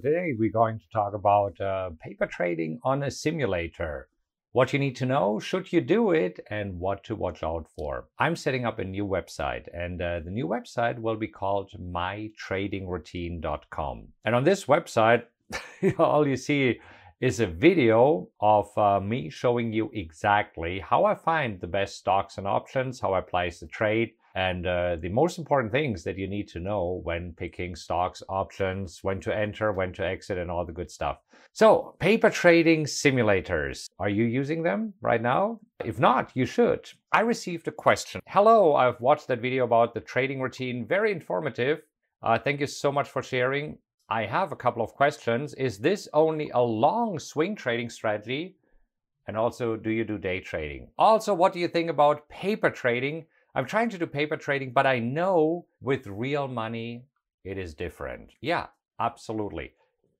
today we're going to talk about uh, paper trading on a simulator. What you need to know, should you do it, and what to watch out for. I'm setting up a new website, and uh, the new website will be called mytradingroutine.com. And on this website, all you see is a video of uh, me showing you exactly how I find the best stocks and options, how I place the trade, and uh, the most important things that you need to know when picking stocks, options, when to enter, when to exit, and all the good stuff. So, paper trading simulators. Are you using them right now? If not, you should. I received a question. Hello, I've watched that video about the trading routine. Very informative. Uh, thank you so much for sharing. I have a couple of questions. Is this only a long swing trading strategy? And also, do you do day trading? Also, what do you think about paper trading? I'm trying to do paper trading, but I know with real money, it is different. Yeah, absolutely.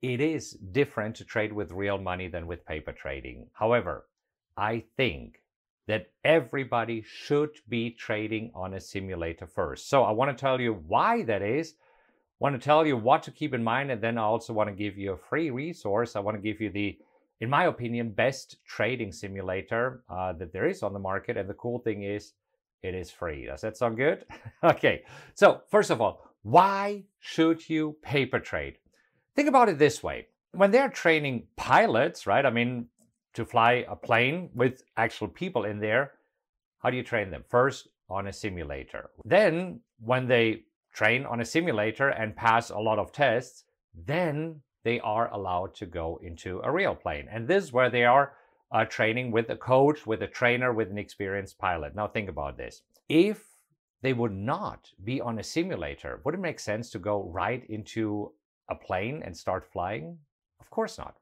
It is different to trade with real money than with paper trading. However, I think that everybody should be trading on a simulator first. So I want to tell you why that is. I want to tell you what to keep in mind, and then I also want to give you a free resource. I want to give you the, in my opinion, best trading simulator uh, that there is on the market. And the cool thing is, it is free. Does that sound good? okay, so first of all, why should you paper trade? Think about it this way. When they're training pilots, right? I mean, to fly a plane with actual people in there, how do you train them? First, on a simulator. Then, when they train on a simulator and pass a lot of tests, then they are allowed to go into a real plane. And this is where they are uh, training with a coach, with a trainer, with an experienced pilot. Now, think about this. If they would not be on a simulator, would it make sense to go right into a plane and start flying? Of course not.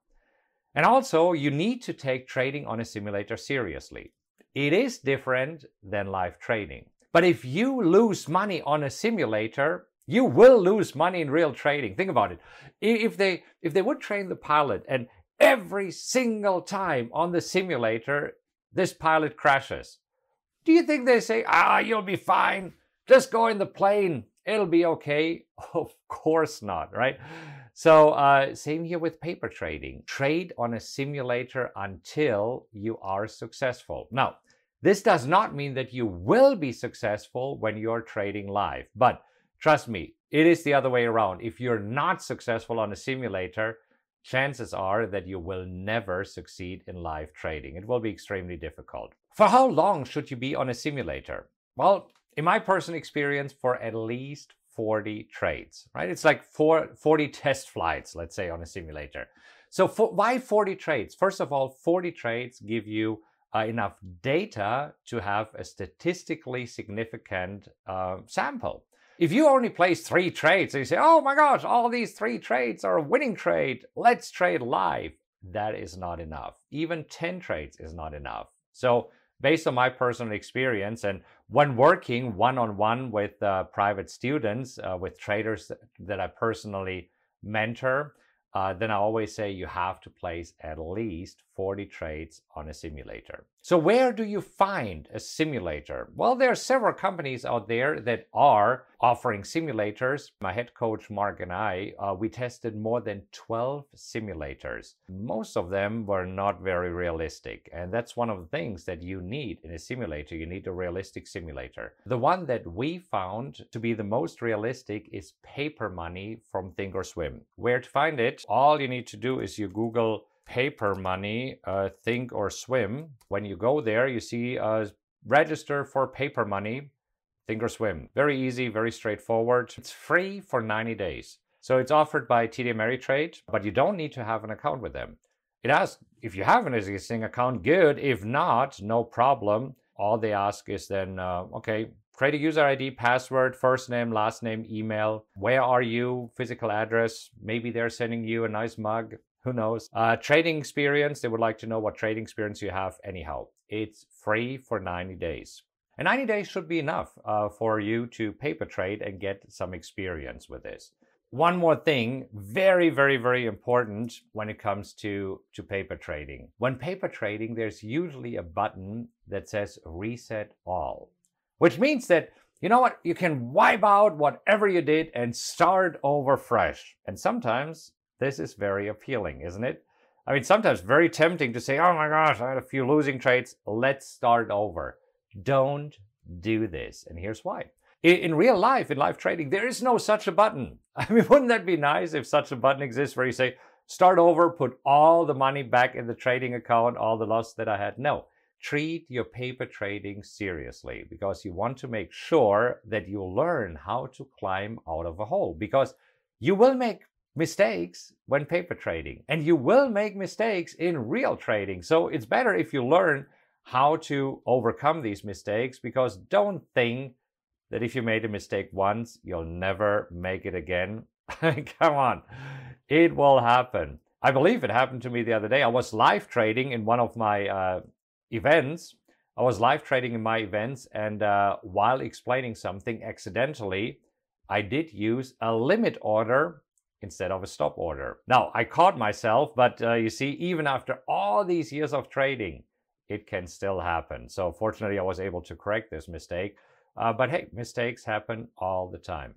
And also, you need to take trading on a simulator seriously. It is different than live trading. But if you lose money on a simulator, you will lose money in real trading. Think about it. If they if they would train the pilot and every single time on the simulator this pilot crashes. Do you think they say, ah, you'll be fine, just go in the plane, it'll be okay? Of course not, right? So, uh, same here with paper trading. Trade on a simulator until you are successful. Now, this does not mean that you will be successful when you're trading live, but trust me, it is the other way around. If you're not successful on a simulator, chances are that you will never succeed in live trading. It will be extremely difficult. For how long should you be on a simulator? Well, in my personal experience, for at least 40 trades, right? It's like four, 40 test flights, let's say, on a simulator. So for, why 40 trades? First of all, 40 trades give you uh, enough data to have a statistically significant uh, sample. If you only place three trades and you say, oh my gosh, all these three trades are a winning trade, let's trade live, that is not enough. Even 10 trades is not enough. So, based on my personal experience and when working one on one with uh, private students, uh, with traders that I personally mentor, uh, then I always say you have to place at least 40 trades on a simulator. So where do you find a simulator? Well, there are several companies out there that are offering simulators. My head coach Mark and I, uh, we tested more than 12 simulators. Most of them were not very realistic. And that's one of the things that you need in a simulator. You need a realistic simulator. The one that we found to be the most realistic is Paper Money from Thinkorswim. Where to find it? All you need to do is you Google paper money, uh, think or swim. When you go there, you see uh, register for paper money, think or swim. Very easy, very straightforward. It's free for 90 days. So it's offered by TD Ameritrade, but you don't need to have an account with them. It asks if you have an existing account, good. If not, no problem. All they ask is then, uh, okay, create a user ID, password, first name, last name, email. Where are you? Physical address. Maybe they're sending you a nice mug who knows? Uh, trading experience, they would like to know what trading experience you have anyhow. It's free for 90 days. And 90 days should be enough uh, for you to paper trade and get some experience with this. One more thing, very, very, very important when it comes to, to paper trading. When paper trading, there's usually a button that says reset all, which means that you know what? You can wipe out whatever you did and start over fresh. And sometimes This is very appealing, isn't it? I mean, sometimes very tempting to say, oh my gosh, I had a few losing trades. Let's start over. Don't do this. And here's why. In real life, in live trading, there is no such a button. I mean, wouldn't that be nice if such a button exists where you say, start over, put all the money back in the trading account, all the loss that I had? No. Treat your paper trading seriously because you want to make sure that you learn how to climb out of a hole because you will make mistakes when paper trading and you will make mistakes in real trading. So it's better if you learn how to overcome these mistakes because don't think that if you made a mistake once, you'll never make it again. Come on, it will happen. I believe it happened to me the other day. I was live trading in one of my uh, events. I was live trading in my events, and uh, while explaining something accidentally, I did use a limit order instead of a stop order. Now, I caught myself, but uh, you see, even after all these years of trading, it can still happen. So, fortunately, I was able to correct this mistake. Uh, but hey, mistakes happen all the time.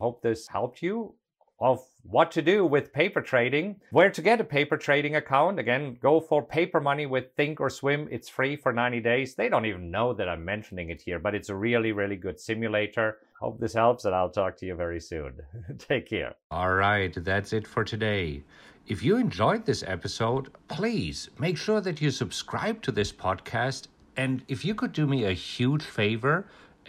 Hope this helped you of what to do with paper trading, where to get a paper trading account. Again, go for paper money with Thinkorswim. It's free for 90 days. They don't even know that I'm mentioning it here, but it's a really, really good simulator. Hope this helps, and I'll talk to you very soon. Take care. All right, that's it for today. If you enjoyed this episode, please make sure that you subscribe to this podcast. And if you could do me a huge favor,